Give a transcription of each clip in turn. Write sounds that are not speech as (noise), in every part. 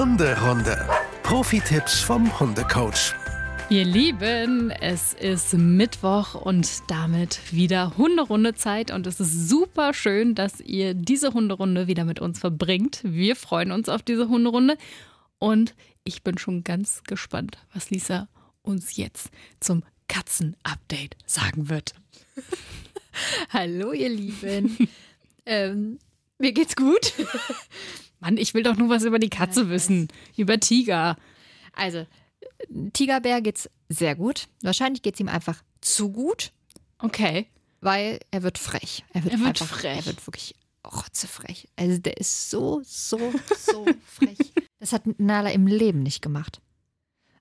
Hunderunde. Profi-Tipps vom Hundecoach. Ihr Lieben, es ist Mittwoch und damit wieder Hunderunde-Zeit und es ist super schön, dass ihr diese Hunderunde wieder mit uns verbringt. Wir freuen uns auf diese Hunderunde und ich bin schon ganz gespannt, was Lisa uns jetzt zum Katzen-Update sagen wird. (laughs) Hallo, ihr Lieben. (laughs) ähm, mir geht's gut. (laughs) Mann, ich will doch nur was über die Katze wissen. Über Tiger. Also, Tigerbär geht's sehr gut. Wahrscheinlich geht's ihm einfach zu gut, Okay. weil er wird frech. Er wird, Er wird einfach, frech. Er wird wirklich rotzefrech. Also, der ist so, so, so (laughs) frech. Das hat Nala im Leben nicht gemacht.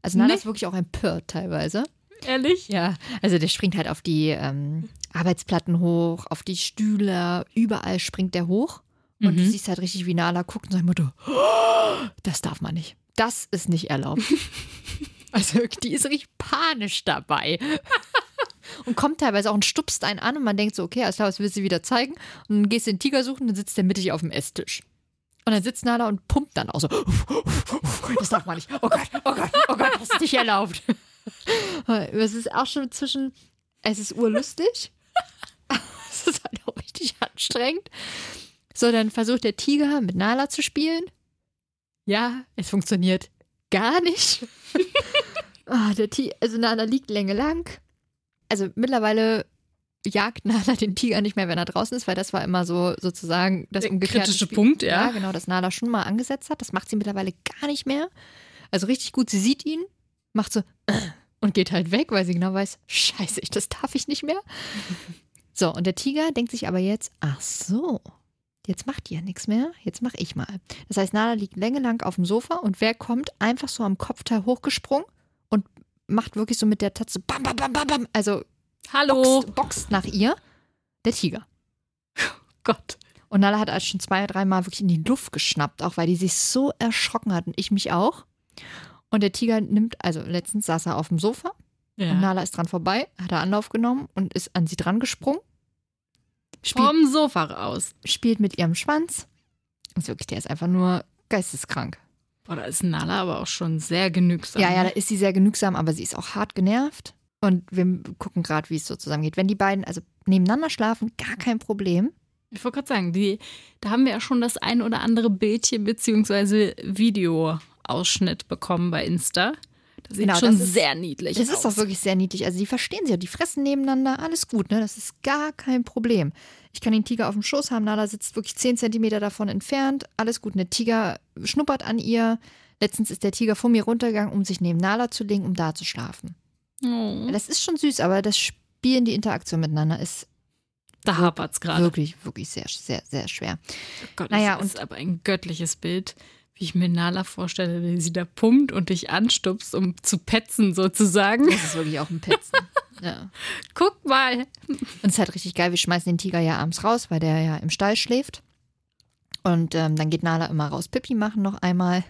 Also, Nala Nee? ist wirklich auch empört teilweise. Ehrlich? Ja, also der springt halt auf die ähm, Arbeitsplatten hoch, auf die Stühle, überall springt der hoch. Und du Mhm. siehst halt richtig, wie Nala guckt und sagt, Mutter, "Oh, das darf man nicht. Das ist nicht erlaubt. (laughs) also die ist richtig panisch dabei. (laughs) und kommt teilweise auch und stupst einen an und man denkt so, okay, alles klar, was will sie wieder zeigen? Und dann gehst du den Tiger suchen und dann sitzt der mittig auf dem Esstisch. Und dann sitzt Nala und pumpt dann auch so. Das darf man nicht. Oh Gott, oh Gott, oh Gott, das ist nicht erlaubt. (laughs) Es ist auch schon zwischen, es ist urlustig. es ist halt auch richtig anstrengend. So, dann versucht der Tiger mit Nala zu spielen. Ja, es funktioniert gar nicht. (laughs) Ah, der Ti also Nala liegt Länge lang. Also mittlerweile jagt Nala den Tiger nicht mehr, wenn er draußen ist, weil das war immer so sozusagen das Der umgekehrte kritische Spiel. Punkt, ja. Ja, genau, das Nala schon mal angesetzt hat. Das macht sie mittlerweile gar nicht mehr. Also richtig gut, sie sieht ihn, macht so (clears throat) und geht halt weg, weil sie genau weiß, scheiße, ich- das darf ich nicht mehr. (laughs) So, und der Tiger denkt sich aber jetzt, ach so, jetzt macht ja nichts mehr, jetzt mach ich mal. Das heißt, Nala liegt längelang auf dem Sofa und wer kommt, einfach so am Kopfteil hochgesprungen und macht wirklich so mit der Tatze bam, bam, bam, bam, bam, also Hallo. boxt, boxt nach ihr, der Tiger. (laughs) Gott. Und Nala hat also schon zwei, dreimal wirklich in die Luft geschnappt, auch weil die sich so erschrocken hat und ich mich auch. Und der Tiger nimmt, also letztens saß er auf dem Sofa und Ja. Nala ist dran vorbei, hat er Anlauf genommen und ist an sie dran gesprungen. Spielt, Vom Sofa raus. spielt mit ihrem Schwanz. Und wirklich, der ist einfach nur geisteskrank. Boah, da ist Nala aber auch schon sehr genügsam. Ja, ja, da ist sie sehr genügsam, aber sie ist auch hart genervt. Und wir gucken gerade, wie es so zusammengeht. Wenn die beiden also nebeneinander schlafen, gar kein Problem. Ich wollte gerade sagen, die, da haben wir ja schon das ein oder andere Bildchen beziehungsweise Videoausschnitt bekommen bei Insta. Das sieht Genau, schon das ist- sehr niedlich Das aus. ist doch wirklich sehr niedlich. Also die verstehen sich ja, die fressen nebeneinander, alles gut, ne? Das ist gar kein Problem. Ich kann den Tiger auf dem Schoß haben, Nala sitzt wirklich 10 Zentimeter davon entfernt, alles gut. Der Tiger schnuppert an ihr. Letztens ist der Tiger vor mir runtergegangen, um sich neben Nala zu legen, um da zu schlafen. Oh, Das ist schon süß, aber das Spielen, die Interaktion miteinander ist da hapert's gerade. wirklich, wirklich sehr, sehr, sehr schwer. Oh Gott, Naja, das ist aber ein göttliches Bild, wie ich mir Nala vorstelle, wie sie da pumpt und dich anstupst, um zu petzen sozusagen. Das ist wirklich auch ein Petzen. (laughs) ja. Guck mal. Und es ist halt richtig geil, wir schmeißen den Tiger ja abends raus, weil der ja im Stall schläft. Und ähm, dann geht Nala immer raus Pipi machen noch einmal.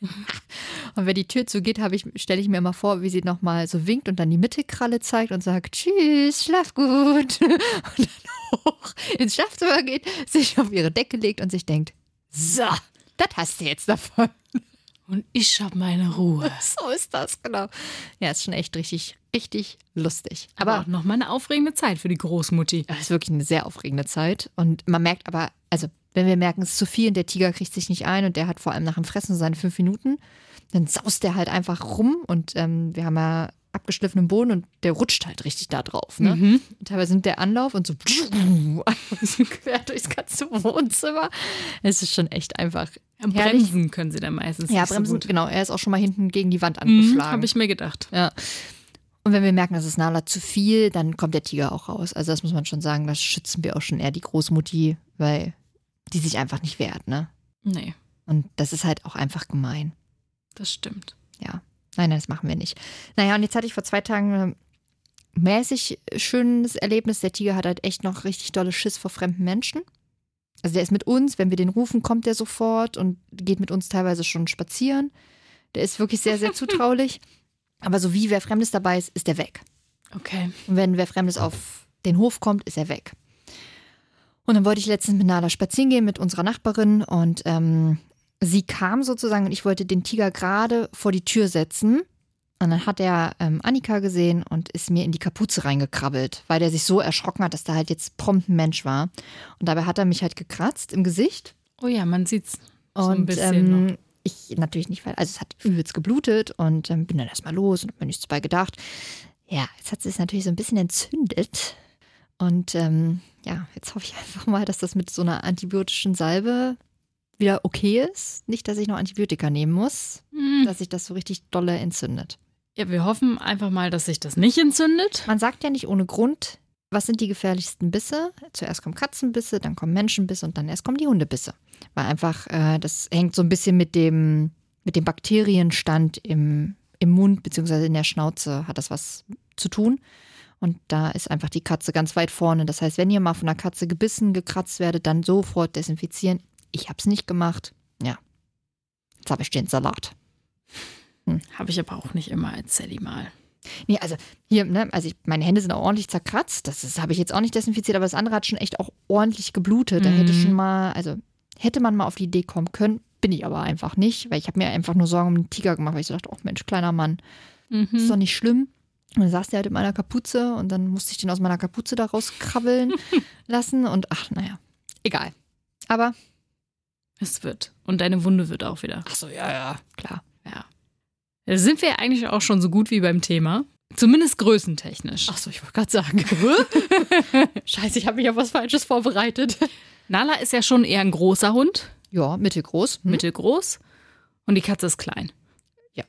(laughs) Und wenn die Tür zugeht, ich, stelle ich mir immer vor, wie sie nochmal so winkt und dann die Mittelkralle zeigt und sagt, tschüss, schlaf gut. (laughs) Und dann hoch ins Schlafzimmer geht, sich auf ihre Decke legt und sich denkt, so, das hast du jetzt davon. Und ich habe meine Ruhe. (laughs) So ist das, genau. Ja, ist schon echt richtig, richtig lustig. Aber Aber auch nochmal eine aufregende Zeit für die Großmutti. Ja, Es ist wirklich eine sehr aufregende Zeit. Und man merkt aber, also wenn wir merken, es ist zu viel und der Tiger kriegt sich nicht ein und der hat vor allem nach dem Fressen seine fünf Minuten, dann saust der halt einfach rum und ähm, wir haben ja abgeschliffenen Boden und der rutscht halt richtig da drauf. Ne? Mhm. Und teilweise nimmt der Anlauf und so, so (laughs) quer durchs ganze Wohnzimmer. Es ist schon echt einfach. Ja, herrlich. Bremsen können sie da meistens Ja, bremsen, so genau. Er ist auch schon mal hinten gegen die Wand Mhm, angeschlagen. habe ich mir gedacht. Ja. Und wenn wir merken, es ist Nala zu viel, dann kommt der Tiger auch raus. Also das muss man schon sagen, das schützen wir auch schon eher die Großmutti, weil die sich einfach nicht wehrt, ne? Nee, Und das ist halt auch einfach gemein. das stimmt. Ja. Nein, nein, das machen wir nicht. Naja, und jetzt hatte ich vor zwei Tagen ein mäßig schönes Erlebnis. Der Tiger hat halt echt noch richtig dolle Schiss vor fremden Menschen. Also der ist mit uns, wenn wir den rufen, kommt der sofort und geht mit uns teilweise schon spazieren. Der ist wirklich sehr, sehr (laughs) zutraulich. Aber so wie wer Fremdes dabei ist, ist der weg. Okay. Und wenn wer Fremdes auf den Hof kommt, ist er weg. Und dann wollte ich letztens mit Nala spazieren gehen mit unserer Nachbarin und ähm, sie kam sozusagen und ich wollte den Tiger gerade vor die Tür setzen. Und dann hat er ähm, Annika gesehen und ist mir in die Kapuze reingekrabbelt, weil der sich so erschrocken hat, dass da halt jetzt prompt ein Mensch war. Und dabei hat er mich halt gekratzt im Gesicht. Oh ja, man sieht's so Und ein bisschen noch. ähm, ich natürlich nicht, weil, also es hat übelst geblutet und ähm, bin dann erstmal los und hab mir nichts dabei gedacht. Ja, jetzt hat es sich natürlich so ein bisschen entzündet. Und ähm, ja, jetzt hoffe ich einfach mal, dass das mit so einer antibiotischen Salbe wieder okay ist. Nicht, dass ich noch Antibiotika nehmen muss, Hm. dass sich das so richtig dolle entzündet. Ja, wir hoffen einfach mal, dass sich das nicht entzündet. Man sagt ja nicht ohne Grund, was sind die gefährlichsten Bisse? Zuerst kommen Katzenbisse, dann kommen Menschenbisse und dann erst kommen die Hundebisse. Weil einfach, äh, das hängt so ein bisschen mit dem, mit dem Bakterienstand im, im Mund bzw. in der Schnauze hat das was zu tun. Und da ist einfach die Katze ganz weit vorne. Das heißt, wenn ihr mal von einer Katze gebissen, gekratzt werdet, dann sofort desinfizieren. Ich habe es nicht gemacht. Ja. Jetzt habe ich den Salat. Habe ich aber auch nicht immer als Sally mal. Nee, also hier, ne, also ich, meine Hände sind auch ordentlich zerkratzt. Das, das habe ich jetzt auch nicht desinfiziert, aber das andere hat schon echt auch ordentlich geblutet. Da hätte Mhm. schon mal, also hätte man mal auf die Idee kommen können, bin ich aber einfach nicht, weil ich habe mir einfach nur Sorgen um den Tiger gemacht, weil ich so dachte, oh Mensch, kleiner Mann, ist Mhm. doch nicht schlimm. Und dann saß der halt in meiner Kapuze und dann musste ich den aus meiner Kapuze da rauskrabbeln (laughs) lassen und ach, naja, egal. Aber, Es wird. Und deine Wunde wird auch wieder. ach so, ja, ja, klar. Ja. Da sind wir eigentlich auch schon so gut wie beim Thema. Zumindest größentechnisch. Ach so, ich wollte gerade sagen. (laughs) Scheiße, ich habe mich auf was Falsches vorbereitet. Nala ist ja schon eher ein großer Hund, Ja, mittelgroß. Hm? mittelgroß. Und die Katze ist klein. Ja.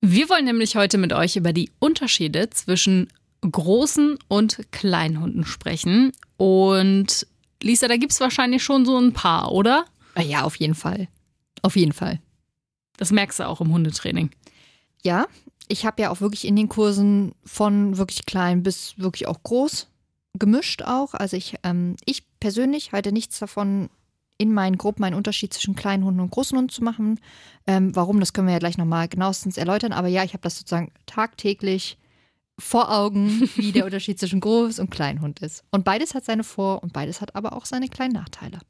Wir wollen nämlich heute mit euch über die Unterschiede zwischen großen und kleinen Hunden sprechen. Und Lisa, da gibt es wahrscheinlich schon so ein paar, oder? Ah Ja, auf jeden Fall. Auf jeden Fall. Das merkst du auch im Hundetraining. Ja, ich habe ja auch wirklich in den Kursen von wirklich klein bis wirklich auch groß gemischt auch. Also ich, ähm, ich persönlich halte nichts davon, in meinen Gruppen einen Unterschied zwischen kleinen Hunden und großen Hunden zu machen. Ähm, warum, das können wir ja gleich nochmal genauestens erläutern. Aber ja, ich habe das sozusagen tagtäglich vor Augen, (laughs) wie der Unterschied zwischen Groß- und Kleinhund ist. Und beides hat seine Vor- und beides hat aber auch seine kleinen Nachteile.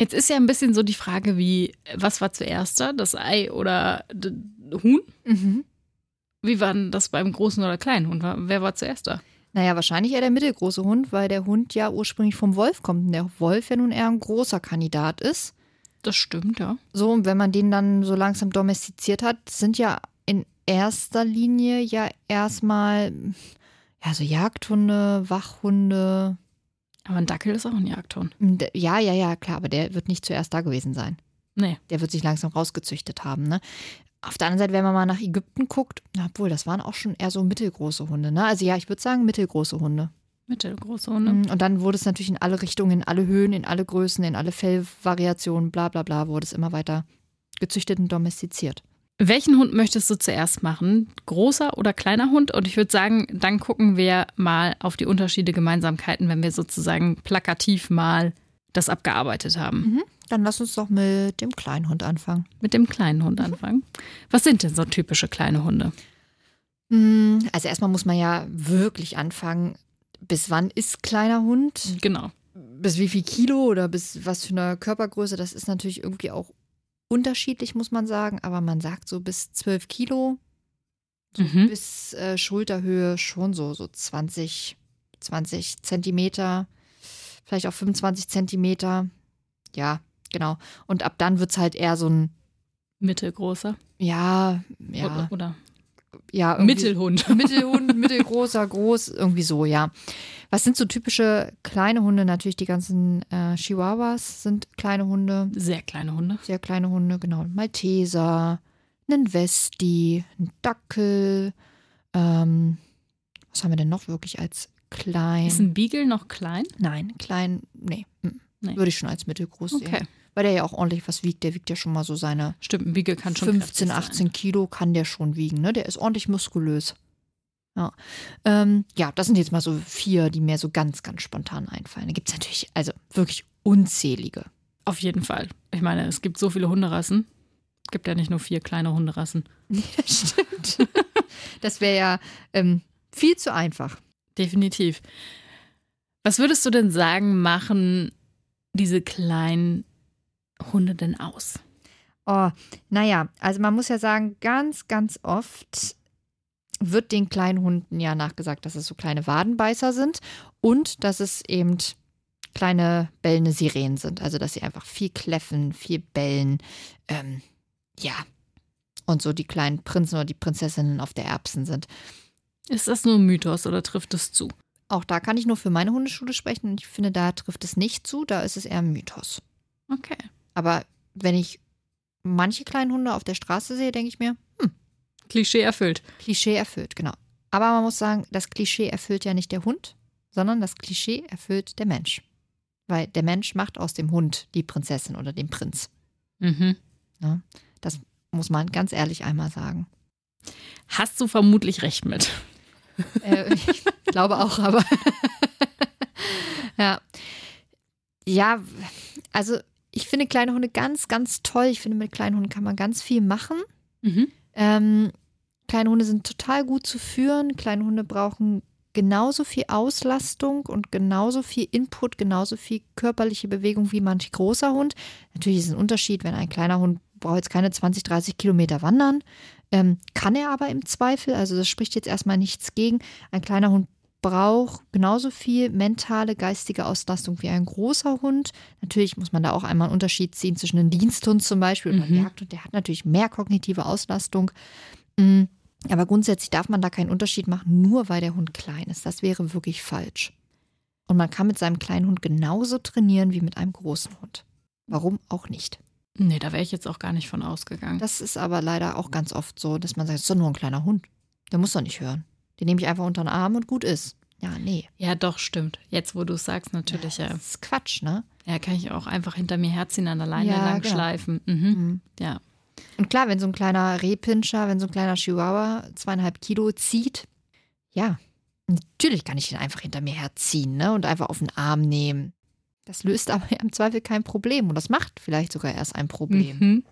Jetzt ist ja ein bisschen so die Frage, wie, was war zuerst da? Das Ei oder Huhn? Mhm. Wie war denn das beim großen oder kleinen Hund? Wer war zuerst da? Naja, wahrscheinlich eher der mittelgroße Hund, weil der Hund ja ursprünglich vom Wolf kommt und der Wolf ja nun eher ein großer Kandidat ist. Das stimmt, ja. So, und wenn man den dann so langsam domestiziert hat, sind ja in erster Linie ja erstmal ja so Jagdhunde, Wachhunde. Aber ein Dackel ist auch ein Jagdhund. Und, Ja, ja, ja, klar, aber der wird nicht zuerst da gewesen sein. Nee. Der wird sich langsam rausgezüchtet haben, ne? Auf der anderen Seite, wenn man mal nach Ägypten guckt, na, obwohl, das waren auch schon eher so mittelgroße Hunde, ne? Also ja, ich würde sagen mittelgroße Hunde. Mittelgroße Hunde. Mm, Und dann wurde es natürlich in alle Richtungen, in alle Höhen, in alle Größen, in alle Fellvariationen, bla bla bla, wurde es immer weiter gezüchtet und domestiziert. Welchen Hund möchtest du zuerst machen? Großer oder kleiner Hund? Und ich würde sagen, dann gucken wir mal auf die Unterschiede, Gemeinsamkeiten, wenn wir sozusagen plakativ mal das abgearbeitet haben. Dann lass uns doch mit dem kleinen Hund anfangen. Mit dem kleinen Hund anfangen. Was sind denn so typische kleine Hunde? Mm, Also erstmal muss man ja wirklich anfangen, bis wann ist kleiner Hund? Genau. Bis wie viel Kilo oder bis was für eine Körpergröße? Das ist natürlich irgendwie auch unterschiedlich, muss man sagen. Aber man sagt so bis 12 Kilo, so Mhm. bis äh, Schulterhöhe schon so, so 20, 20 Zentimeter, vielleicht auch 25 Zentimeter. Ja, genau. Und ab dann wird es halt eher so ein, Mittelgroßer. ja, ja, Oder, oder ja. Mittelhund. (laughs) Mittelhund, mittelgroßer, groß, irgendwie so, ja. Was sind so typische kleine Hunde? Natürlich die ganzen äh, Chihuahuas sind kleine Hunde, Sehr kleine Hunde. sehr kleine Hunde, genau. Malteser, einen Westi, ein Dackel. Ähm, was haben wir denn noch wirklich als klein? Ist ein Beagle noch klein? Nein, klein, nee, mm, Nee. Würde ich schon als mittelgroß Okay. sehen. Weil der ja auch ordentlich was wiegt. Der wiegt ja schon mal so seine Stimmt, ein Beagle kann schon 15, kräftig 18 Kilo kann der schon wiegen. Ne? Der ist ordentlich muskulös. Ja. Ähm, ja, das sind jetzt mal so vier, die mir so ganz, ganz spontan einfallen. Da gibt es natürlich, also wirklich unzählige. Auf jeden Fall. Ich meine, es gibt so viele Hunderassen. Es gibt ja nicht nur vier kleine Hunderassen. (laughs) Ja, stimmt. das wäre ja ähm, viel zu einfach. Definitiv. Was würdest du denn sagen, machen diese kleinen Hunde denn aus? Oh, naja, also man muss ja sagen, ganz, ganz oft wird den kleinen Hunden ja nachgesagt, dass es so kleine Wadenbeißer sind und dass es eben kleine bellende Sirenen sind. Also dass sie einfach viel kläffen, viel bellen. Ähm, ja. Und so die kleinen Prinzen oder die Prinzessinnen auf der Erbsen sind. Ist das nur ein Mythos oder trifft es zu? Auch da kann ich nur für meine Hundeschule sprechen und ich finde, da trifft es nicht zu, da ist es eher ein Mythos. Okay. Aber wenn ich manche kleinen Hunde auf der Straße sehe, denke ich mir, hm, Klischee erfüllt. Klischee erfüllt, genau. Aber man muss sagen, das Klischee erfüllt ja nicht der Hund, sondern das Klischee erfüllt der Mensch. Weil der Mensch macht aus dem Hund die Prinzessin oder den Prinz. Mhm. Ne? Das muss man ganz ehrlich einmal sagen. Hast du vermutlich recht mit. (laughs) Äh, ich glaube auch, aber (laughs) ja. Ja, also ich finde kleine Hunde ganz, ganz toll. Ich finde, mit kleinen Hunden kann man ganz viel machen. Mhm. Ähm, kleine Hunde sind total gut zu führen. Kleine Hunde brauchen genauso viel Auslastung und genauso viel Input, genauso viel körperliche Bewegung wie manch großer Hund. Natürlich ist es ein Unterschied, wenn ein kleiner Hund braucht jetzt keine 20, 30 Kilometer wandern, ähm, kann er aber im Zweifel. Also das spricht jetzt erstmal nichts gegen. Ein kleiner Hund braucht genauso viel mentale, geistige Auslastung wie ein großer Hund. Natürlich muss man da auch einmal einen Unterschied ziehen zwischen einem Diensthund zum Beispiel und einem Mhm. Jagdhund. Der hat natürlich mehr kognitive Auslastung. Mm, Aber grundsätzlich darf man da keinen Unterschied machen, nur weil der Hund klein ist. Das wäre wirklich falsch. Und man kann mit seinem kleinen Hund genauso trainieren wie mit einem großen Hund. Warum auch nicht? Nee, da wäre ich jetzt auch gar nicht von ausgegangen. Das ist aber leider auch ganz oft so, dass man sagt, es ist doch nur ein kleiner Hund. Der muss doch nicht hören. Den nehme ich einfach unter den Arm und gut ist. Ja, nee. ja, doch, stimmt. Jetzt, wo du es sagst, natürlich, ja. Das ist Quatsch, ne? Ja, kann ich auch einfach hinter mir herziehen, an der Leine Ja, lang genau. schleifen. Mhm. Mhm. Ja. Und klar, wenn so ein kleiner Rehpinscher, wenn so ein kleiner Chihuahua zweieinhalb Kilo zieht, ja, natürlich kann ich ihn einfach hinter mir herziehen ne? und einfach auf den Arm nehmen. Das löst aber (laughs) im Zweifel kein Problem und das macht vielleicht sogar erst ein Problem. Mhm.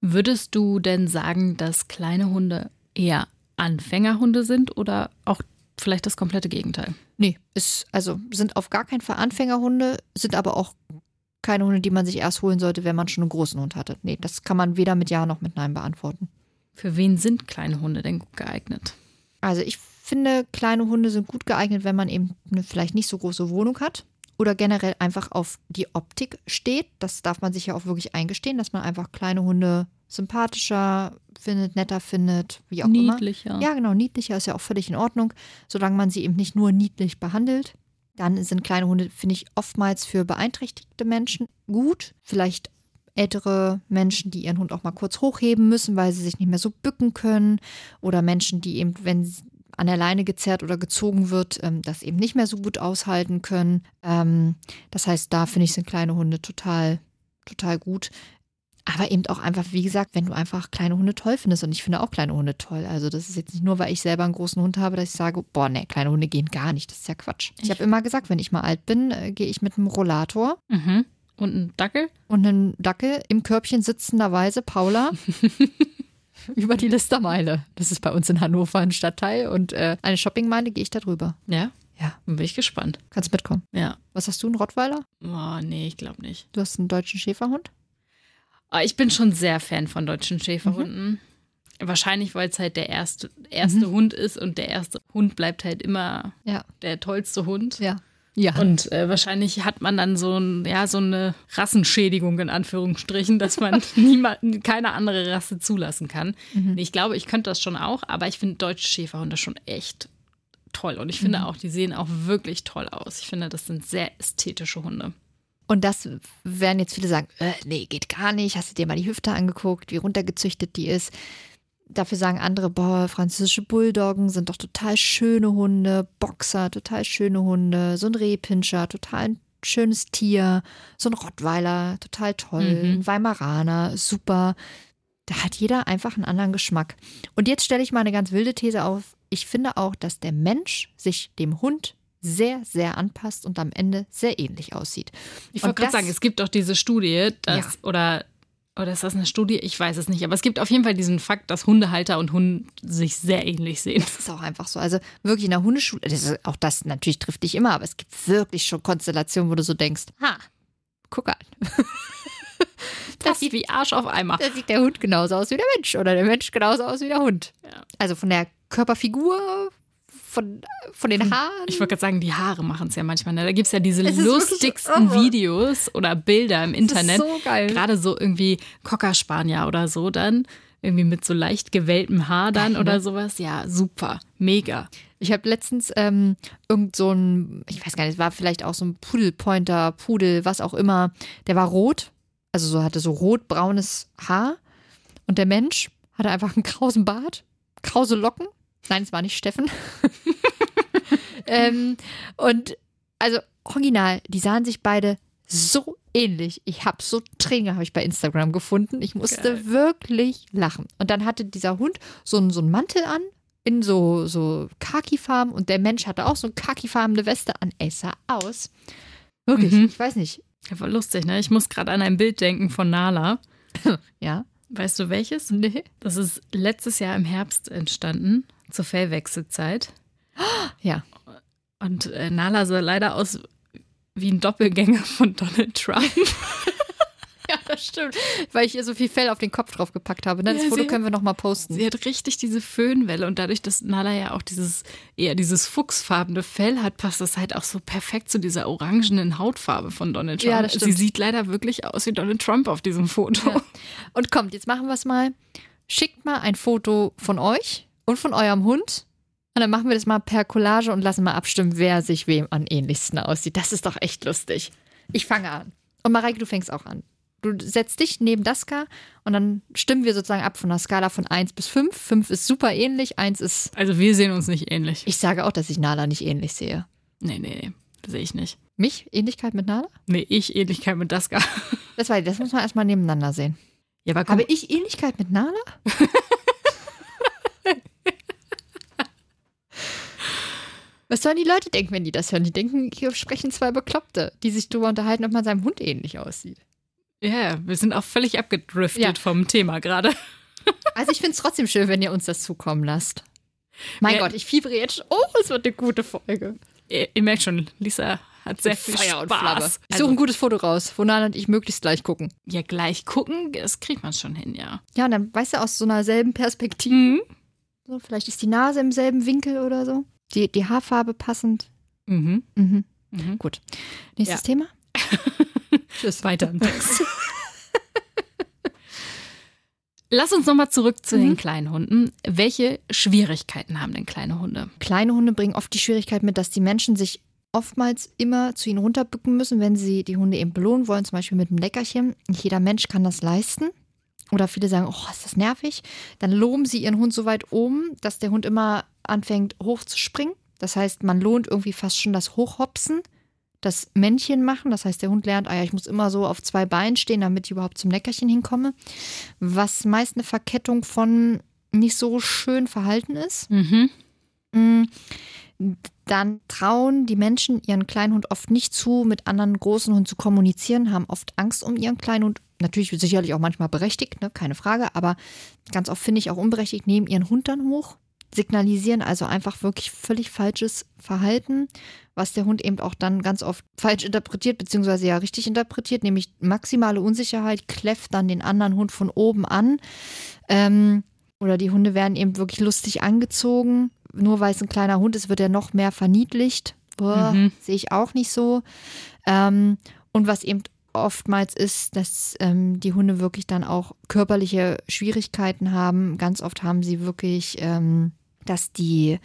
Würdest du denn sagen, dass kleine Hunde eher Anfängerhunde sind oder auch vielleicht das komplette Gegenteil? Nee, ist, also sind auf gar keinen Fall Anfängerhunde, sind aber auch keine Hunde, die man sich erst holen sollte, wenn man schon einen großen Hund hatte. Nee, das kann man weder mit Ja noch mit Nein beantworten. Für wen sind kleine Hunde denn gut geeignet? Also ich finde, kleine Hunde sind gut geeignet, wenn man eben eine vielleicht nicht so große Wohnung hat oder generell einfach auf die Optik steht. Das darf man sich ja auch wirklich eingestehen, dass man einfach kleine Hunde sympathischer findet, netter findet, wie auch immer. Niedlicher. Ja, genau, niedlicher ist ja auch völlig in Ordnung, solange man sie eben nicht nur niedlich behandelt. Dann sind kleine Hunde, finde ich, oftmals für beeinträchtigte Menschen gut. Vielleicht ältere Menschen, die ihren Hund auch mal kurz hochheben müssen, weil sie sich nicht mehr so bücken können. Oder Menschen, die eben, wenn sie an der Leine gezerrt oder gezogen wird, ähm, das eben nicht mehr so gut aushalten können. Ähm, das heißt, da finde ich, sind kleine Hunde total, total gut. Aber eben auch einfach, wie gesagt, wenn du einfach kleine Hunde toll findest. Und ich finde auch kleine Hunde toll. Also das ist jetzt nicht nur, weil ich selber einen großen Hund habe, dass ich sage, boah, nee, kleine Hunde gehen gar nicht. Das ist ja Quatsch. Ich Ich- habe immer gesagt, wenn ich mal alt bin, äh, gehe ich mit einem Rollator Mhm. Und ein Dackel? und einem Dackel im Körbchen sitzenderweise, Paula, (laughs) über die Listermeile. Das ist bei uns in Hannover ein Stadtteil. Und äh, eine Shoppingmeile gehe ich da drüber. Ja? Ja. Dann bin ich gespannt. Kannst mitkommen. Ja. Was hast du, einen Rottweiler? Oh, nee, ich glaube nicht. Du hast einen deutschen Schäferhund? Aber ich bin schon sehr Fan von deutschen Schäferhunden. Wahrscheinlich, weil es halt der erste, erste Hund ist und der erste Hund bleibt halt immer Ja. der tollste Hund. Ja. Ja. Und äh, wahrscheinlich hat man dann so, ein, ja, so eine Rassenschädigung in Anführungsstrichen, dass man (laughs) niemanden, keine andere Rasse zulassen kann. Nee, Ich glaube, ich könnte das schon auch, aber ich finde deutsche Schäferhunde schon echt toll. Und ich finde auch, die sehen auch wirklich toll aus. Ich finde, das sind sehr ästhetische Hunde. Und das werden jetzt viele sagen, äh, nee, geht gar nicht. Hast du dir mal die Hüfte angeguckt, wie runtergezüchtet die ist? Dafür sagen andere, boah, französische Bulldoggen sind doch total schöne Hunde, Boxer, total schöne Hunde, so ein Rehpinscher, total ein schönes Tier, so ein Rottweiler, total toll, Mhm. ein Weimaraner, super. Da hat jeder einfach einen anderen Geschmack. Und jetzt stelle ich mal eine ganz wilde These auf. Ich finde auch, dass der Mensch sich dem Hund sehr, sehr anpasst und am Ende sehr ähnlich aussieht. Ich wollte gerade das- sagen, es gibt doch diese Studie, dass, Ja. oder, oder ist das eine Studie? Ich weiß es nicht, aber es gibt auf jeden Fall diesen Fakt, dass Hundehalter und Hund sich sehr ähnlich sehen. Das ist auch einfach so. Also wirklich in der Hundeschule, das ist, auch das natürlich trifft dich immer, aber es gibt wirklich schon Konstellationen, wo du so denkst, ha, guck an. (laughs) Passt wie Arsch auf Eimer. Da sieht der Hund genauso aus wie der Mensch oder der Mensch genauso aus wie der Hund. Ja. Also von der Körperfigur, von, von den Haaren. Ich wollte gerade sagen, die Haare machen es ja manchmal. Ne? Da gibt es ja diese ist lustigsten. Videos oder Bilder im Internet. so geil. Gerade so irgendwie Cockerspanier oder so dann. Irgendwie mit so leicht gewelltem Haar dann Geil, oder ne? sowas. Ja, super. Mega. Ich habe letztens ähm, irgend so ein, ich weiß gar nicht, es war vielleicht auch so ein Pudelpointer, Pudel, was auch immer. Der war rot, also so hatte so rot-braunes Haar. Und der Mensch hatte einfach einen krausen Bart, krause Locken. Nein, es war nicht Steffen. (laughs) ähm, und also original, die sahen sich beide so ähnlich. Ich habe so Tränen habe ich bei Instagram gefunden. Ich musste Geil. wirklich lachen. Und dann hatte dieser Hund so einen, so einen Mantel an in so, so Khaki-Farben und der Mensch hatte auch so eine khakifarbene Weste an. Es sah aus. Wirklich, Mhm. ich weiß nicht. Ja, voll lustig, ne? Ich muss gerade an ein Bild denken von Nala. (laughs) Ja? Weißt du welches? Nee. Das ist letztes Jahr im Herbst entstanden, zur Fellwechselzeit. (gasps) Ja. Und äh, Nala sah leider aus wie ein Doppelgänger von Donald Trump. (laughs) (laughs) Ja, das stimmt. Weil ich ihr so viel Fell auf den Kopf drauf gepackt habe. Ne? Das Ja, Foto sie- können wir noch mal posten. Sie hat richtig diese Föhnwelle und dadurch, dass Nala ja auch dieses eher dieses fuchsfarbene Fell hat, passt das halt auch so perfekt zu dieser orangenen Hautfarbe von Donald Trump. Ja, das Sie stimmt. sieht leider wirklich aus wie Donald Trump auf diesem Foto. Ja. Und kommt, jetzt machen wir es mal. Schickt mal ein Foto von euch und von eurem Hund. Und dann machen wir das mal per Collage und lassen mal abstimmen, wer sich wem am ähnlichsten aussieht. Das ist doch echt lustig. Ich fange an. Und Mareike, du fängst auch an. Du setzt dich neben Daska und dann stimmen wir sozusagen ab von einer Skala von 1 bis 5. 5 ist super ähnlich, 1 ist. Also wir sehen uns nicht ähnlich. Ich sage auch, dass ich Nala nicht ähnlich sehe. Nee, nee, nee. Sehe ich nicht. Mich? Ähnlichkeit mit Nala? Nee, ich Ähnlichkeit mit Daska. Das, war, das muss man erstmal nebeneinander sehen. Ja, aber guck, Habe ich Ähnlichkeit mit Nala? (laughs) Was sollen die Leute denken, wenn die das hören? Die denken, hier sprechen zwei Bekloppte, die sich darüber unterhalten, ob man seinem Hund ähnlich aussieht. ja, wir sind auch völlig abgedriftet Ja. vom Thema gerade. (laughs) Also ich finde es trotzdem schön, wenn ihr uns das zukommen lasst. Mein Ja. Gott, ich fiebere jetzt. schon. Oh, es wird eine gute Folge. Ihr, ihr merkt schon, Lisa hat sehr viel Feuer und Spaß. Flamme. Ich suche Also, ein gutes Foto raus, wo Nala und ich möglichst gleich gucken. ja, gleich gucken, das kriegt man schon hin, ja. Ja, und dann weißt du, aus so einer selben Perspektive. Mhm. So, vielleicht ist die Nase im selben Winkel oder so. Die, die Haarfarbe passend. Mhm. Mhm. Mhm. Gut. Nächstes Ja. Thema? (laughs) Tschüss, weiter im (laughs) Text. Lass uns nochmal zurück zu den Mhm. kleinen Hunden. Welche Schwierigkeiten haben denn kleine Hunde? Kleine Hunde bringen oft die Schwierigkeit mit, dass die Menschen sich oftmals immer zu ihnen runterbücken müssen, wenn sie die Hunde eben belohnen wollen, zum Beispiel mit einem Leckerchen. Nicht jeder Mensch kann das leisten. Oder viele sagen, oh, ist das nervig. Dann loben sie ihren Hund so weit oben, dass der Hund immer anfängt hochzuspringen. Das heißt, man lohnt irgendwie fast schon das Hochhopsen, das Männchen machen. Das heißt, der Hund lernt, ah ja, ich muss immer so auf zwei Beinen stehen, damit ich überhaupt zum Leckerchen hinkomme. Was meist eine Verkettung von nicht so schön Verhalten ist. Mhm. Dann trauen die Menschen ihren kleinen Hund oft nicht zu, mit anderen großen Hunden zu kommunizieren, haben oft Angst um ihren kleinen Hund. Natürlich sicherlich auch manchmal berechtigt, ne? keine Frage, aber ganz oft finde ich auch unberechtigt, nehmen ihren Hund dann hoch, signalisieren also einfach wirklich völlig falsches Verhalten, was der Hund eben auch dann ganz oft falsch interpretiert, beziehungsweise ja richtig interpretiert, nämlich maximale Unsicherheit, kläfft dann den anderen Hund von oben an. Ähm, oder die Hunde werden eben wirklich lustig angezogen. Nur weil es ein kleiner Hund ist, wird er noch mehr verniedlicht. Mhm. Sehe ich auch nicht so. Ähm, und was eben oftmals ist, dass ähm, die Hunde wirklich dann auch körperliche Schwierigkeiten haben. Ganz oft haben sie wirklich, ähm, dass die,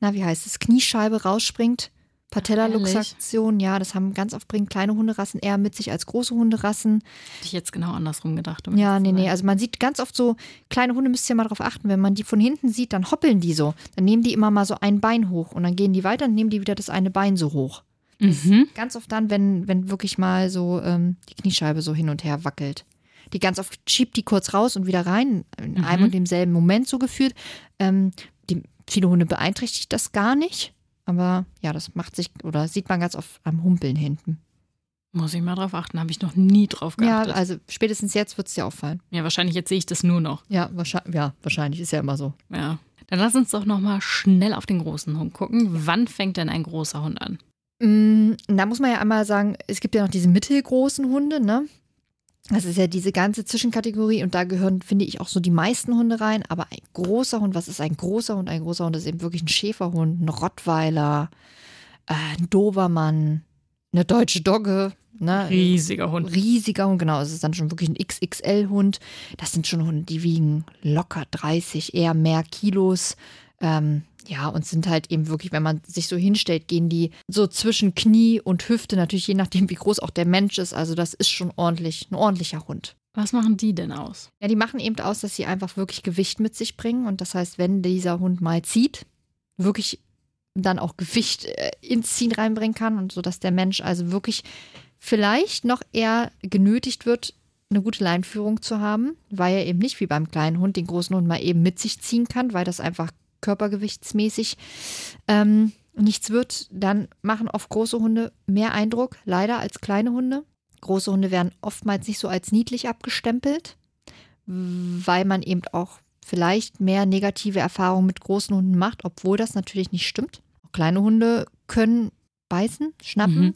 na, wie heißt es, Kniescheibe rausspringt. Patellaluxation, ja, das haben ganz oft bringen kleine Hunderassen eher mit sich als große Hunderassen. Hätte ich jetzt genau andersrum gedacht. um Ja, nee, nee. Also man sieht ganz oft so, kleine Hunde müsst ihr mal darauf achten, wenn man die von hinten sieht, dann hoppeln die so. Dann nehmen die immer mal so ein Bein hoch und dann gehen die weiter und nehmen die wieder das eine Bein so hoch. Mhm. Ganz oft dann, wenn, wenn wirklich mal so ähm, die Kniescheibe so hin und her wackelt. Die ganz oft schiebt die kurz raus und wieder rein, in einem Mhm. und demselben Moment so geführt. Ähm, die, viele Hunde beeinträchtigt das gar nicht. Aber ja, das macht sich oder sieht man ganz oft am Humpeln hinten. Muss ich mal drauf achten, habe ich noch nie drauf Ja, geachtet. Ja, also spätestens jetzt wird es dir auffallen. wahrscheinlich jetzt sehe ich das nur noch. Ja, wahrscheinlich, ja, wahrscheinlich ist ja immer so. Ja. Dann lass uns doch nochmal schnell auf den großen Hund gucken. Wann fängt denn ein großer Hund an? Mm, Da muss man ja einmal sagen, es gibt ja noch diese mittelgroßen Hunde, ne? Das ist ja diese ganze Zwischenkategorie und da gehören, finde ich, auch so die meisten Hunde rein. Aber ein großer Hund, was ist ein großer Hund? Ein großer Hund ist eben wirklich ein Schäferhund, ein Rottweiler, äh, ein Dobermann, eine deutsche Dogge. Ne? Riesiger Hund. Riesiger Hund, genau. Es ist dann schon wirklich ein XXL-Hund. Das sind schon Hunde, die wiegen locker 30, eher mehr Kilos. Ähm, ja, und sind halt eben wirklich, wenn man sich so hinstellt, gehen die so zwischen Knie und Hüfte, natürlich je nachdem, wie groß auch der Mensch ist. Also das ist schon ordentlich, ein ordentlicher Hund. Was machen die denn aus? Ja, die machen eben aus, dass sie einfach wirklich Gewicht mit sich bringen. Und das heißt, wenn dieser Hund mal zieht, wirklich dann auch Gewicht äh, ins Ziehen reinbringen kann und so, dass der Mensch also wirklich vielleicht noch eher genötigt wird, eine gute Leinführung zu haben, weil er eben nicht wie beim kleinen Hund den großen Hund mal eben mit sich ziehen kann, weil das einfach körpergewichtsmäßig ähm, nichts wird, dann machen oft große Hunde mehr Eindruck, leider als kleine Hunde. Große Hunde werden oftmals nicht so als niedlich abgestempelt, weil man eben auch vielleicht mehr negative Erfahrungen mit großen Hunden macht, obwohl das natürlich nicht stimmt. Auch kleine Hunde können beißen, schnappen. Mhm.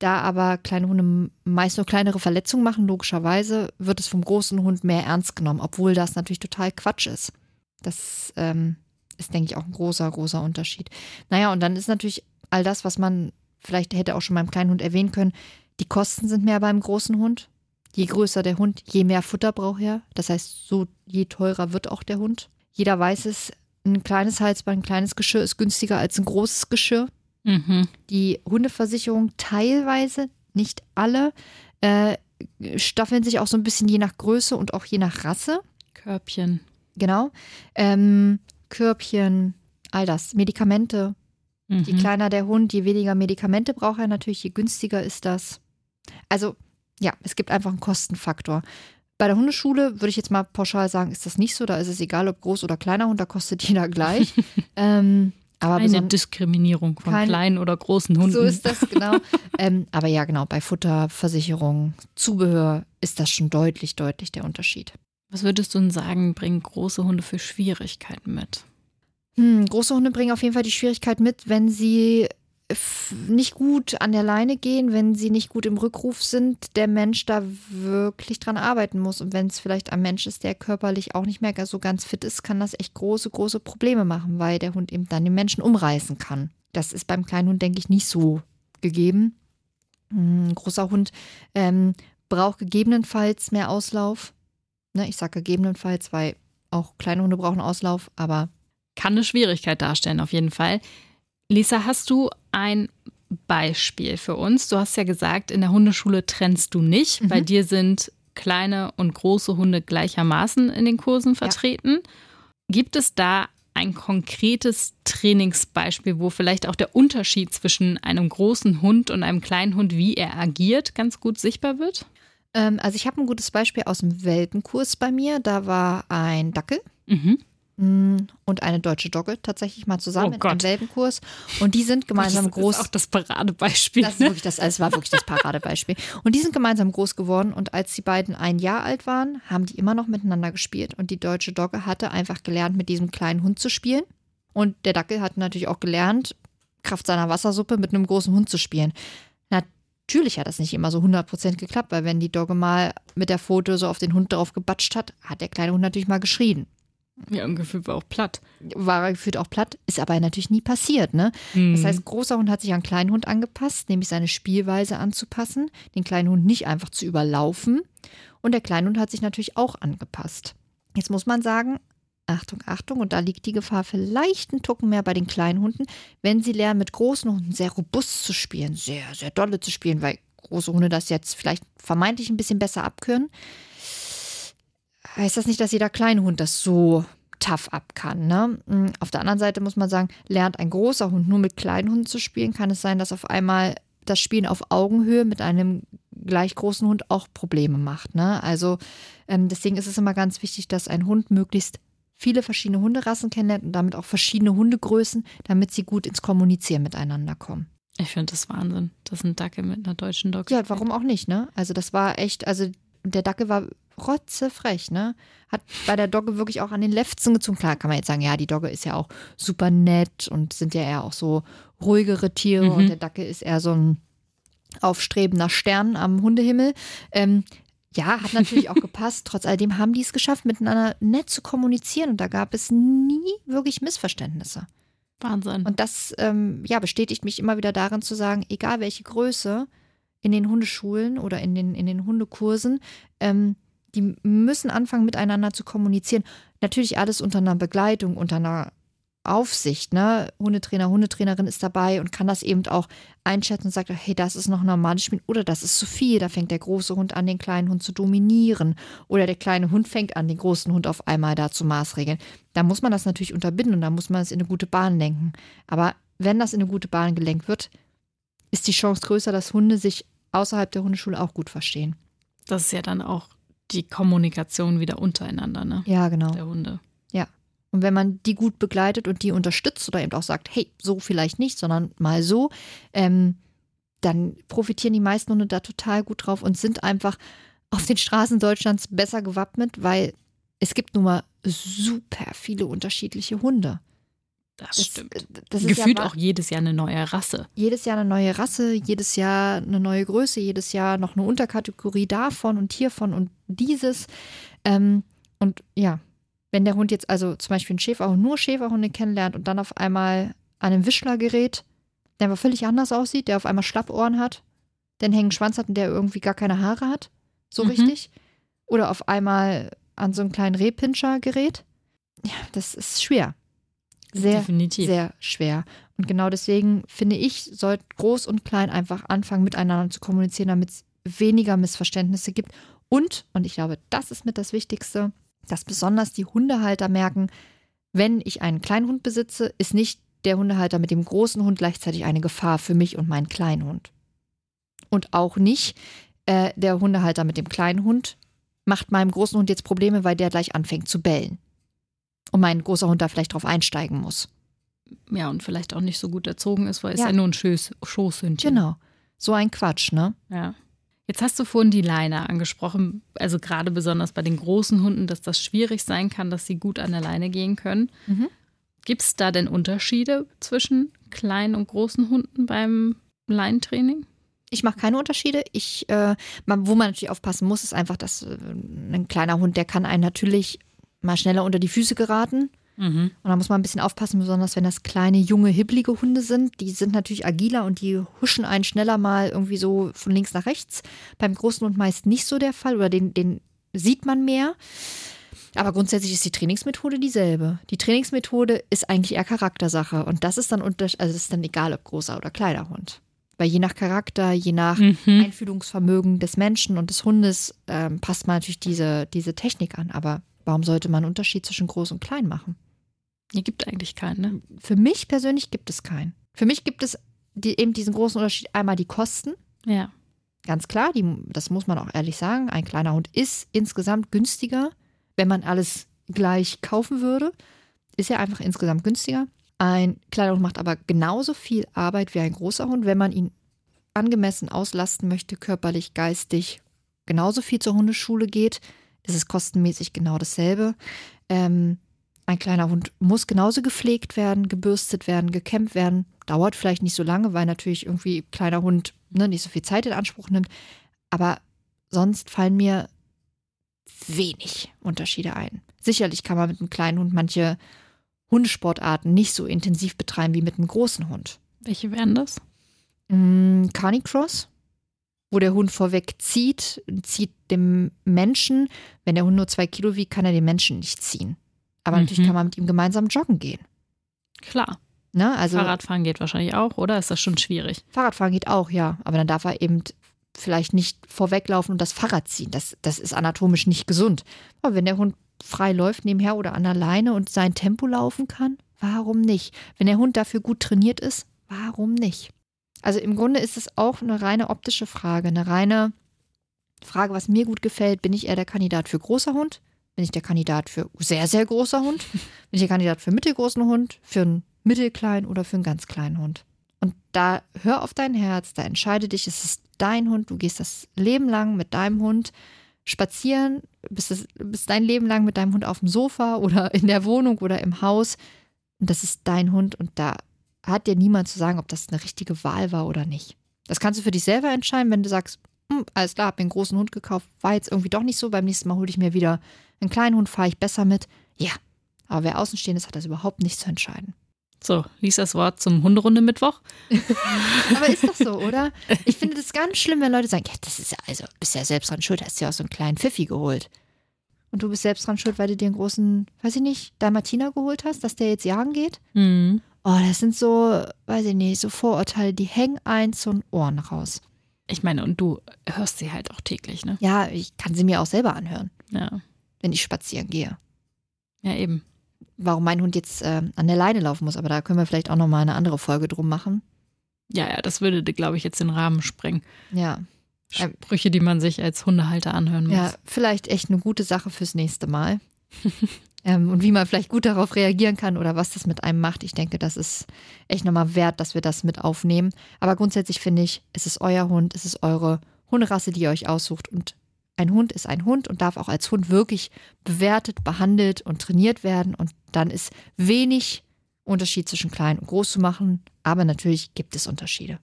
Da aber kleine Hunde meist nur kleinere Verletzungen machen, logischerweise wird es vom großen Hund mehr ernst genommen, obwohl das natürlich total Quatsch ist. Das ähm, ist, denke ich, auch ein großer, großer Unterschied. Naja, und dann ist natürlich all das, was man vielleicht hätte auch schon beim kleinen Hund erwähnen können, die Kosten sind mehr beim großen Hund. Je größer der Hund, je mehr Futter braucht er. Das heißt, so je teurer wird auch der Hund. Jeder weiß es, ein kleines Halsband, ein kleines Geschirr ist günstiger als ein großes Geschirr. Mhm. Die Hundeversicherung teilweise, nicht alle, äh, staffeln sich auch so ein bisschen je nach Größe und auch je nach Rasse. Körbchen. Genau. Ähm, Körbchen, all das. Medikamente. Mhm. Je kleiner der Hund, je weniger Medikamente braucht er natürlich, je günstiger ist das. Also, ja, es gibt einfach einen Kostenfaktor. Bei der Hundeschule würde ich jetzt mal pauschal sagen, ist das nicht so. Da ist es egal, ob groß oder kleiner Hund, da kostet (laughs) jeder gleich. (laughs) ähm, aber Eine Diskriminierung von kein, kleinen oder großen Hunden. So ist das, genau. ähm, aber ja, genau, bei Futter, Versicherung, Zubehör ist das schon deutlich, deutlich der Unterschied. Was würdest du denn sagen, bringen große Hunde für Schwierigkeiten mit? Hm, große Hunde bringen auf jeden Fall die Schwierigkeit mit, wenn sie nicht gut an der Leine gehen, wenn sie nicht gut im Rückruf sind, der Mensch da wirklich dran arbeiten muss. Und wenn es vielleicht ein Mensch ist, der körperlich auch nicht mehr so ganz fit ist, kann das echt große, große Probleme machen, weil der Hund eben dann den Menschen umreißen kann. Das ist beim kleinen Hund, denke ich, nicht so gegeben. Ein großer Hund ähm, braucht gegebenenfalls mehr Auslauf. Ne, ich sage gegebenenfalls, weil auch kleine Hunde brauchen Auslauf, aber. Kann eine Schwierigkeit darstellen, auf jeden Fall. Lisa, hast du ein Beispiel für uns? Du hast ja gesagt, in der Hundeschule trennst du nicht. Mhm. Bei dir sind kleine und große Hunde gleichermaßen in den Kursen vertreten. Ja. Gibt es da ein konkretes Trainingsbeispiel, wo vielleicht auch der Unterschied zwischen einem großen Hund und einem kleinen Hund, wie er agiert, ganz gut sichtbar wird? Ähm, also ich habe ein gutes Beispiel aus dem Weltenkurs bei mir. Da war ein Dackel. Mhm. Mm, und eine deutsche Dogge tatsächlich mal zusammen oh im selben Kurs. Und die sind (laughs) gemeinsam das groß. Das ist auch das Paradebeispiel. Das, ist wirklich das, es war wirklich das Paradebeispiel. Und die sind gemeinsam groß geworden. Und als die beiden ein Jahr alt waren, haben die immer noch miteinander gespielt. Und die deutsche Dogge hatte einfach gelernt, mit diesem kleinen Hund zu spielen. Und der Dackel hat natürlich auch gelernt, Kraft seiner Wassersuppe mit einem großen Hund zu spielen. Natürlich hat das nicht immer so 100% geklappt, weil wenn die Dogge mal mit der Foto so auf den Hund drauf gebatscht hat, hat der kleine Hund natürlich mal geschrien. Ja, im Gefühl war auch platt. War gefühlt auch platt, ist aber natürlich nie passiert, ne? Mhm. Das heißt, großer Hund hat sich an kleinen Hund angepasst, nämlich seine Spielweise anzupassen, den kleinen Hund nicht einfach zu überlaufen. Und der kleine Hund hat sich natürlich auch angepasst. Jetzt muss man sagen, Achtung, Achtung, und da liegt die Gefahr vielleicht einen Tucken mehr bei den kleinen Hunden, wenn sie lernen, mit großen Hunden sehr robust zu spielen, sehr, sehr dolle zu spielen, weil große Hunde das jetzt vielleicht vermeintlich ein bisschen besser abkönnen. Heißt das nicht, dass jeder kleine Hund das so tough ab kann. Ne? Hm, auf der anderen Seite muss man sagen, lernt ein großer Hund nur mit kleinen Hunden zu spielen, kann es sein, dass auf einmal das Spielen auf Augenhöhe mit einem gleich großen Hund auch Probleme macht. Ne? Also ähm, deswegen ist es immer ganz wichtig, dass ein Hund möglichst viele verschiedene Hunderassen kennenlernt und damit auch verschiedene Hundegrößen, damit sie gut ins Kommunizieren miteinander kommen. Ich finde das Wahnsinn, dass ein Dackel mit einer deutschen Dogge. Ja, warum auch nicht, ne? Also das war echt, also der Dackel war rotzefrech, ne? Hat bei der Dogge wirklich auch an den Lefzen gezogen. Klar kann man jetzt sagen, ja, die Dogge ist ja auch super nett und sind ja eher auch so ruhigere Tiere mhm. und der Dackel ist eher so ein aufstrebender Stern am Hundehimmel. Ähm, Ja, hat natürlich auch (laughs) gepasst. Trotz alledem haben die es geschafft, miteinander nett zu kommunizieren und da gab es nie wirklich Missverständnisse. Wahnsinn. Und das ähm, ja, bestätigt mich immer wieder darin zu sagen, egal welche Größe in den Hundeschulen oder in den, in den Hundekursen, ähm, die müssen anfangen, miteinander zu kommunizieren. Natürlich alles unter einer Begleitung, unter einer Aufsicht, ne? Hundetrainer, Hundetrainerin ist dabei und kann das eben auch einschätzen und sagt, hey, das ist noch normales Spiel oder das ist zu viel. Da fängt der große Hund an, den kleinen Hund zu dominieren oder der kleine Hund fängt an, den großen Hund auf einmal da zu maßregeln. Da muss man das natürlich unterbinden und da muss man es in eine gute Bahn lenken. Aber wenn das in eine gute Bahn gelenkt wird, ist die Chance größer, dass Hunde sich außerhalb der Hundeschule auch gut verstehen. Das ist ja dann auch die Kommunikation wieder untereinander, ne? Ja, genau. Der Hunde. Und wenn man die gut begleitet und die unterstützt oder eben auch sagt, hey, so vielleicht nicht, sondern mal so, ähm, dann profitieren die meisten Hunde da total gut drauf und sind einfach auf den Straßen Deutschlands besser gewappnet, weil es gibt nun mal super viele unterschiedliche Hunde. Das, das stimmt. Das Gefühlt ja auch jedes Jahr eine neue Rasse. Jedes Jahr eine neue Rasse, jedes Jahr eine neue Größe, jedes Jahr noch eine Unterkategorie davon und hiervon und dieses. Ähm, und ja, wenn der Hund jetzt also zum Beispiel einen Schäferhund, nur Schäferhunde kennenlernt und dann auf einmal an einem Wischler gerät, der aber völlig anders aussieht, der auf einmal Schlappohren hat, der einen hängen Schwanz hat und der irgendwie gar keine Haare hat, so Mhm. richtig. Oder auf einmal an so einen kleinen Rehpinscher gerät. Ja, das ist schwer. Sehr, Definitiv. sehr schwer. Und genau deswegen finde ich, sollten groß und klein einfach anfangen, miteinander zu kommunizieren, damit es weniger Missverständnisse gibt. Und, und ich glaube, das ist mit das Wichtigste, dass besonders die Hundehalter merken, wenn ich einen kleinen Hund besitze, ist nicht der Hundehalter mit dem großen Hund gleichzeitig eine Gefahr für mich und meinen kleinen Hund. Und auch nicht äh, der Hundehalter mit dem kleinen Hund macht meinem großen Hund jetzt Probleme, weil der gleich anfängt zu bellen. Und mein großer Hund da vielleicht drauf einsteigen muss. Ja, und vielleicht auch nicht so gut erzogen ist, weil es Ja. ja nur ein Schoß, Schoßhündchen. Genau. So ein Quatsch, ne? Ja. Jetzt hast du vorhin die Leine angesprochen, also gerade besonders bei den großen Hunden, dass das schwierig sein kann, dass sie gut an der Leine gehen können. Mhm. Gibt es da denn Unterschiede zwischen kleinen und großen Hunden beim Leinentraining? Ich mache keine Unterschiede. Ich, äh, wo man natürlich aufpassen muss, ist einfach, dass äh, ein kleiner Hund, der kann einen natürlich mal schneller unter die Füße geraten. Mhm. Und da muss man ein bisschen aufpassen, besonders wenn das kleine, junge, hibbelige Hunde sind. Die sind natürlich agiler und die huschen einen schneller mal irgendwie so von links nach rechts. Beim großen Hund meist nicht so der Fall oder den, den sieht man mehr. Aber grundsätzlich ist die Trainingsmethode dieselbe. Die Trainingsmethode ist eigentlich eher Charaktersache. Und das ist dann unter, also ist dann egal, ob großer oder kleiner Hund. Weil je nach Charakter, je nach Mhm. Einfühlungsvermögen des Menschen und des Hundes ähm, passt man natürlich diese, diese Technik an. Aber warum sollte man einen Unterschied zwischen groß und klein machen? Hier gibt eigentlich keinen, ne? Für mich persönlich gibt es keinen. Für mich gibt es die, eben diesen großen Unterschied. Einmal die Kosten. Ja. Ganz klar, die, das muss man auch ehrlich sagen. Ein kleiner Hund ist insgesamt günstiger, wenn man alles gleich kaufen würde. Ist ja einfach insgesamt günstiger. Ein kleiner Hund macht aber genauso viel Arbeit wie ein großer Hund, wenn man ihn angemessen auslasten möchte, körperlich, geistig, genauso viel zur Hundeschule geht, ist es kostenmäßig genau dasselbe. Ähm, ein kleiner Hund muss genauso gepflegt werden, gebürstet werden, gekämmt werden. Dauert vielleicht nicht so lange, weil natürlich irgendwie kleiner Hund ne, nicht so viel Zeit in Anspruch nimmt. Aber sonst fallen mir wenig Unterschiede ein. Sicherlich kann man mit einem kleinen Hund manche Hundesportarten nicht so intensiv betreiben wie mit einem großen Hund. Welche wären das? Mm, Carnicross, wo der Hund vorweg zieht, zieht dem Menschen. Wenn der Hund nur zwei Kilo wiegt, kann er den Menschen nicht ziehen. Aber Mhm. natürlich kann man mit ihm gemeinsam joggen gehen. Klar. Ne? Also Fahrradfahren geht wahrscheinlich auch, oder? Ist das schon schwierig? Fahrradfahren geht auch, ja. Aber dann darf er eben vielleicht nicht vorweglaufen und das Fahrrad ziehen. Das, das ist anatomisch nicht gesund. Aber wenn der Hund frei läuft nebenher oder an der Leine und sein Tempo laufen kann, warum nicht? Wenn der Hund dafür gut trainiert ist, warum nicht? Also im Grunde ist es auch eine reine optische Frage, eine reine Frage, was mir gut gefällt. Bin ich eher der Kandidat für großer Hund? Bin ich der Kandidat für sehr, sehr großer Hund? (laughs) Bin ich der Kandidat für mittelgroßen Hund? Für einen mittelkleinen oder für einen ganz kleinen Hund? Und da hör auf dein Herz, da entscheide dich, es ist dein Hund, du gehst das Leben lang mit deinem Hund spazieren, bist, das, bist dein Leben lang mit deinem Hund auf dem Sofa oder in der Wohnung oder im Haus. Und das ist dein Hund und da hat dir niemand zu sagen, ob das eine richtige Wahl war oder nicht. Das kannst du für dich selber entscheiden, wenn du sagst, hm, alles klar, hab mir einen großen Hund gekauft, war jetzt irgendwie doch nicht so. Beim nächsten Mal hole ich mir wieder einen kleinen Hund, fahre ich besser mit. Ja, aber wer außenstehend ist, hat das überhaupt nicht zu entscheiden. So, lies das Wort zum Hunderunde Mittwoch. (laughs) Aber ist doch so, oder? (laughs) Ich finde das ganz schlimm, wenn Leute sagen, ja, das ist ja, also, bist ja selbst dran schuld, hast ja auch so einen kleinen Pfiffi geholt. Und du bist selbst dran schuld, weil du dir einen großen, weiß ich nicht, Dalmatiner geholt hast, dass der jetzt jagen geht? Mhm. Oh, das sind so, weiß ich nicht, so Vorurteile, die hängen eins den Ohren raus. Ich meine, und du hörst sie halt auch täglich, ne? Ja, ich kann sie mir auch selber anhören, Ja. wenn ich spazieren gehe. Ja, eben. Warum mein Hund jetzt äh, an der Leine laufen muss, aber da können wir vielleicht auch nochmal eine andere Folge drum machen. Ja, ja, das würde, glaube ich, jetzt den Rahmen sprengen. Ja, Sprüche, die man sich als Hundehalter anhören muss. ja, vielleicht echt eine gute Sache fürs nächste Mal. (laughs) ähm, und wie man vielleicht gut darauf reagieren kann oder was das mit einem macht. Ich denke, das ist echt nochmal wert, dass wir das mit aufnehmen. Aber grundsätzlich finde ich, es ist euer Hund, es ist eure Hunderasse, die ihr euch aussucht. Und ein Hund ist ein Hund und darf auch als Hund wirklich bewertet, behandelt und trainiert werden. Und dann ist wenig Unterschied zwischen klein und groß zu machen. Aber natürlich gibt es Unterschiede.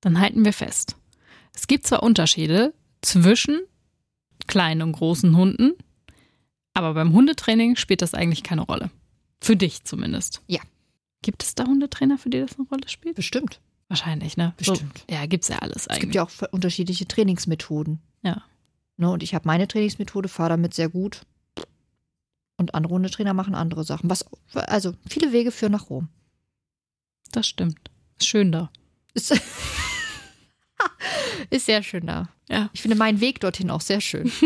Dann halten wir fest. Es gibt zwar Unterschiede zwischen kleinen und großen Hunden, aber beim Hundetraining spielt das eigentlich keine Rolle. Für dich zumindest. Ja. Gibt es da Hundetrainer, für die das eine Rolle spielt? Bestimmt. Wahrscheinlich, ne? Bestimmt. So, ja, gibt's ja alles Es eigentlich. gibt ja auch unterschiedliche Trainingsmethoden. Ja. Ne, und ich habe meine Trainingsmethode, fahre damit sehr gut. Und andere Hundetrainer machen andere Sachen. Was, also viele Wege führen nach Rom. Das stimmt. Ist schön da. Ist, (laughs) ist sehr schön da. Ja. Ich finde meinen Weg dorthin auch sehr schön. (laughs)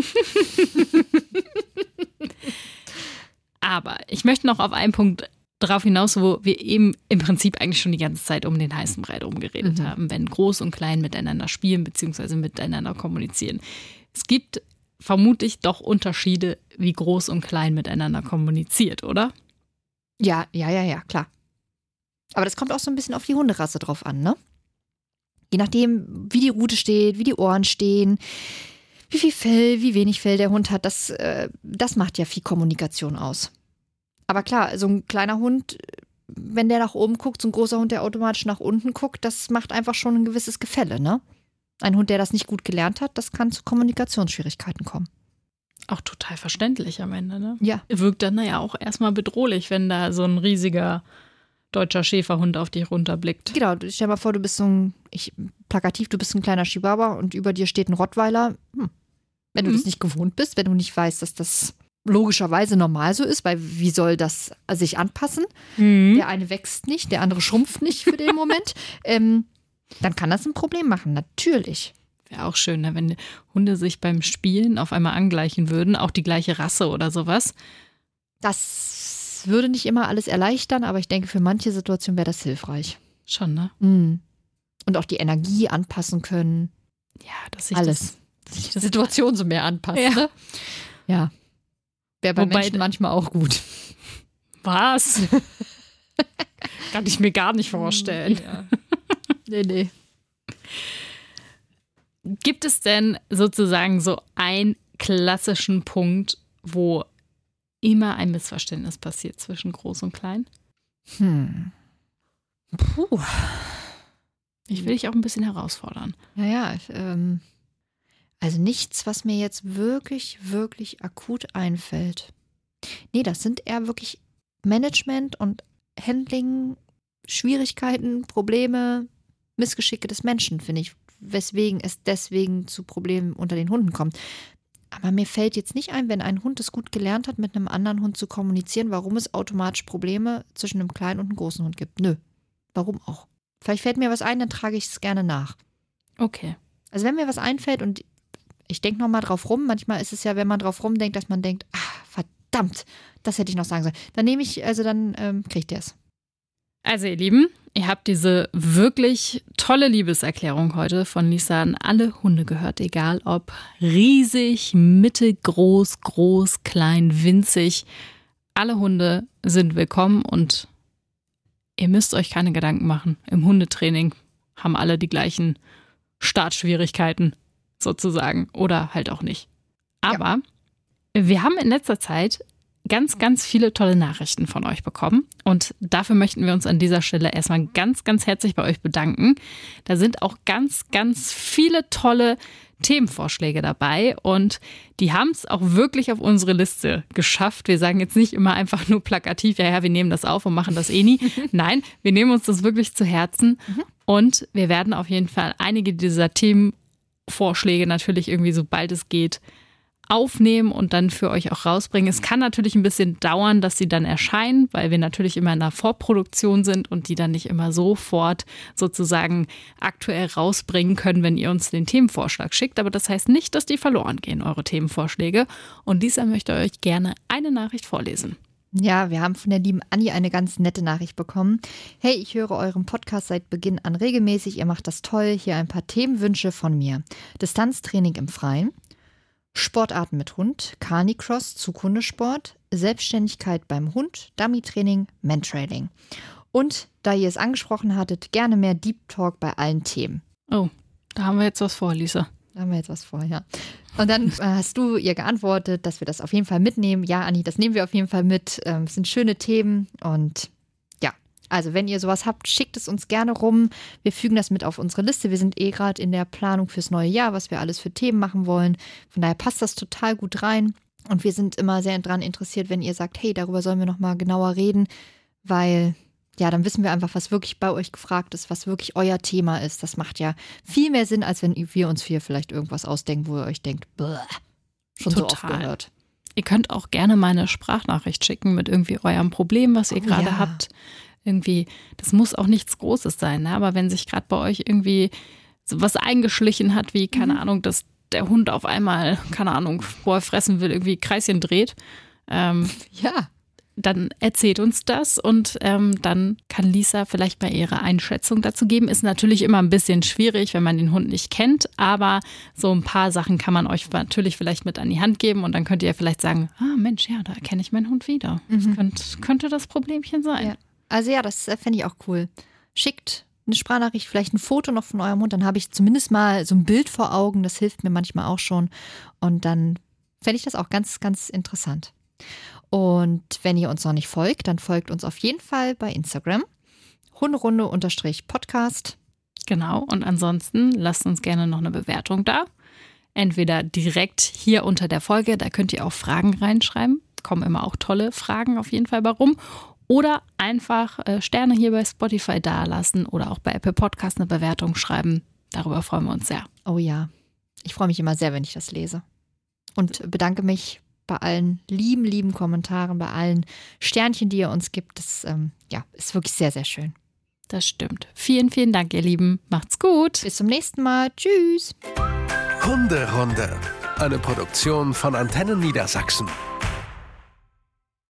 Aber ich möchte noch auf einen Punkt drauf hinaus, wo wir eben im Prinzip eigentlich schon die ganze Zeit um den heißen Brei rumgeredet Mhm. haben, wenn groß und klein miteinander spielen bzw. miteinander kommunizieren. Es gibt vermutlich doch Unterschiede, wie groß und klein miteinander kommuniziert, oder? Ja, ja, ja, ja, klar. Aber das kommt auch so ein bisschen auf die Hunderasse drauf an, ne? Je nachdem, wie die Rute steht, wie die Ohren stehen, wie viel Fell, wie wenig Fell der Hund hat, das, äh, das macht ja viel Kommunikation aus. Aber klar, so ein kleiner Hund, wenn der nach oben guckt, so ein großer Hund, der automatisch nach unten guckt, das macht einfach schon ein gewisses Gefälle, ne? Ein Hund, der das nicht gut gelernt hat, das kann zu Kommunikationsschwierigkeiten kommen. Auch total verständlich am Ende, ne? Ja. Wirkt dann ja auch erstmal bedrohlich, wenn da so ein riesiger deutscher Schäferhund auf dich runterblickt. Genau, stell dir mal vor, du bist so ein, ich, plakativ, du bist ein kleiner Chihuahua und über dir steht ein Rottweiler. Hm. Wenn du Mhm. das nicht gewohnt bist, wenn du nicht weißt, dass das logischerweise normal so ist, weil wie soll das sich anpassen? Mhm. Der eine wächst nicht, der andere schrumpft nicht für den (laughs) Moment. ähm, dann kann das ein Problem machen, natürlich. Wäre auch schön, ne? wenn Hunde sich beim Spielen auf einmal angleichen würden, auch die gleiche Rasse oder sowas. Das würde nicht immer alles erleichtern, aber ich denke, für manche Situationen wäre das hilfreich. Schon, ne? Mhm. Und auch die Energie anpassen können. Ja, dass sich Alles. Das, dass sich Die Situation so mehr anpasst. Ja. Ne? ja. Wäre bei Wobei- Menschen manchmal auch gut. Was? (laughs) Kann ich mir gar nicht vorstellen. Nee, nee. Gibt es denn sozusagen so einen klassischen Punkt, wo immer ein Missverständnis passiert zwischen groß und klein? Hm. Puh. Ich will dich auch ein bisschen herausfordern. Ja, ja. ich, Ähm, also nichts, was mir jetzt wirklich, wirklich akut einfällt. Nee, das sind eher wirklich Management und Handling, Schwierigkeiten, Probleme, Missgeschicke des Menschen, finde ich. Weswegen es deswegen zu Problemen unter den Hunden kommt. Aber mir fällt jetzt nicht ein, wenn ein Hund es gut gelernt hat, mit einem anderen Hund zu kommunizieren, warum es automatisch Probleme zwischen einem kleinen und einem großen Hund gibt. Nö. Warum auch? Vielleicht fällt mir was ein, dann trage ich es gerne nach. Okay. Also wenn mir was einfällt und ich denke nochmal drauf rum, manchmal ist es ja, wenn man drauf rumdenkt, dass man denkt, ah, verdammt, das hätte ich noch sagen sollen. Dann nehme ich, also dann ähm, kriegt ihr es. Also ihr Lieben, ihr habt diese wirklich tolle Liebeserklärung heute von Lisa an alle Hunde gehört, egal ob riesig, mittelgroß, groß, klein, winzig. Alle Hunde sind willkommen und ihr müsst euch keine Gedanken machen. Im Hundetraining haben alle die gleichen Startschwierigkeiten sozusagen oder halt auch nicht. Aber wir haben in letzter Zeit ganz, ganz viele tolle Nachrichten von euch bekommen. Und dafür möchten wir uns an dieser Stelle erstmal ganz, ganz herzlich bei euch bedanken. Da sind auch ganz, ganz viele tolle Themenvorschläge dabei und die haben es auch wirklich auf unsere Liste geschafft. Wir sagen jetzt nicht immer einfach nur plakativ, ja, ja, wir nehmen das auf und machen das eh nie. (laughs) Nein, wir nehmen uns das wirklich zu Herzen mhm. und wir werden auf jeden Fall einige dieser Themenvorschläge natürlich irgendwie, sobald es geht, aufnehmen und dann für euch auch rausbringen. Es kann natürlich ein bisschen dauern, dass sie dann erscheinen, weil wir natürlich immer in der Vorproduktion sind und die dann nicht immer sofort sozusagen aktuell rausbringen können, wenn ihr uns den Themenvorschlag schickt. Aber das heißt nicht, dass die verloren gehen, eure Themenvorschläge. Und dieser möchte euch gerne eine Nachricht vorlesen. Ja, wir haben von der lieben Anni eine ganz nette Nachricht bekommen. Hey, ich höre euren Podcast seit Beginn an regelmäßig. Ihr macht das toll. Hier ein paar Themenwünsche von mir. Distanztraining im Freien, Sportarten mit Hund, Carnicross, Zukunftssport, Selbstständigkeit beim Hund, Dummy-Training, Mantrailing. Und da ihr es angesprochen hattet, gerne mehr Deep Talk bei allen Themen. Oh, da haben wir jetzt was vor, Lisa. Da haben wir jetzt was vor, ja. Und dann äh, hast du ihr geantwortet, dass wir das auf jeden Fall mitnehmen. Ja, Anni, das nehmen wir auf jeden Fall mit. Ähm, es sind schöne Themen und also, wenn ihr sowas habt, schickt es uns gerne rum. Wir fügen das mit auf unsere Liste. Wir sind eh gerade in der Planung fürs neue Jahr, was wir alles für Themen machen wollen. Von daher passt das total gut rein. Und wir sind immer sehr daran interessiert, wenn ihr sagt, hey, darüber sollen wir nochmal genauer reden, weil ja, dann wissen wir einfach, was wirklich bei euch gefragt ist, was wirklich euer Thema ist. Das macht ja viel mehr Sinn, als wenn wir uns hier vielleicht irgendwas ausdenken, wo ihr euch denkt, schon Total. so oft gehört. Ihr könnt auch gerne mal eine Sprachnachricht schicken mit irgendwie eurem Problem, was ihr oh, gerade ja. habt irgendwie, das muss auch nichts Großes sein, ne? aber wenn sich gerade bei euch irgendwie so was eingeschlichen hat, wie, keine mhm. Ahnung, dass der Hund auf einmal, keine Ahnung, wo er fressen will, irgendwie Kreischen dreht, ähm, (laughs) ja. dann erzählt uns das und ähm, dann kann Lisa vielleicht mal ihre Einschätzung dazu geben. Ist natürlich immer ein bisschen schwierig, wenn man den Hund nicht kennt, aber so ein paar Sachen kann man euch natürlich vielleicht mit an die Hand geben und dann könnt ihr vielleicht sagen, ah Mensch, ja, da erkenne ich meinen Hund wieder. Mhm. Das könnte, könnte das Problemchen sein. Ja. Also ja, das äh, fände ich auch cool. Schickt eine Sprachnachricht, vielleicht ein Foto noch von eurem Mund, dann habe ich zumindest mal so ein Bild vor Augen. Das hilft mir manchmal auch schon. Und dann fände ich das auch ganz, ganz interessant. Und wenn ihr uns noch nicht folgt, dann folgt uns auf jeden Fall bei Instagram. Hunderunde-Podcast. Genau. Und ansonsten lasst uns gerne noch eine Bewertung da. Entweder direkt hier unter der Folge, da könnt ihr auch Fragen reinschreiben. Kommen immer auch tolle Fragen auf jeden Fall bei rum. Oder einfach äh, Sterne hier bei Spotify dalassen oder auch bei Apple Podcast eine Bewertung schreiben. Darüber freuen wir uns sehr. Oh ja, ich freue mich immer sehr, wenn ich das lese. Und bedanke mich bei allen lieben, lieben Kommentaren, bei allen Sternchen, die ihr uns gibt. Das ähm, ja, ist wirklich sehr, sehr schön. Das stimmt. Vielen, vielen Dank, ihr Lieben. Macht's gut. Bis zum nächsten Mal. Tschüss. Hunderunde. Eine Produktion von Antennen Niedersachsen.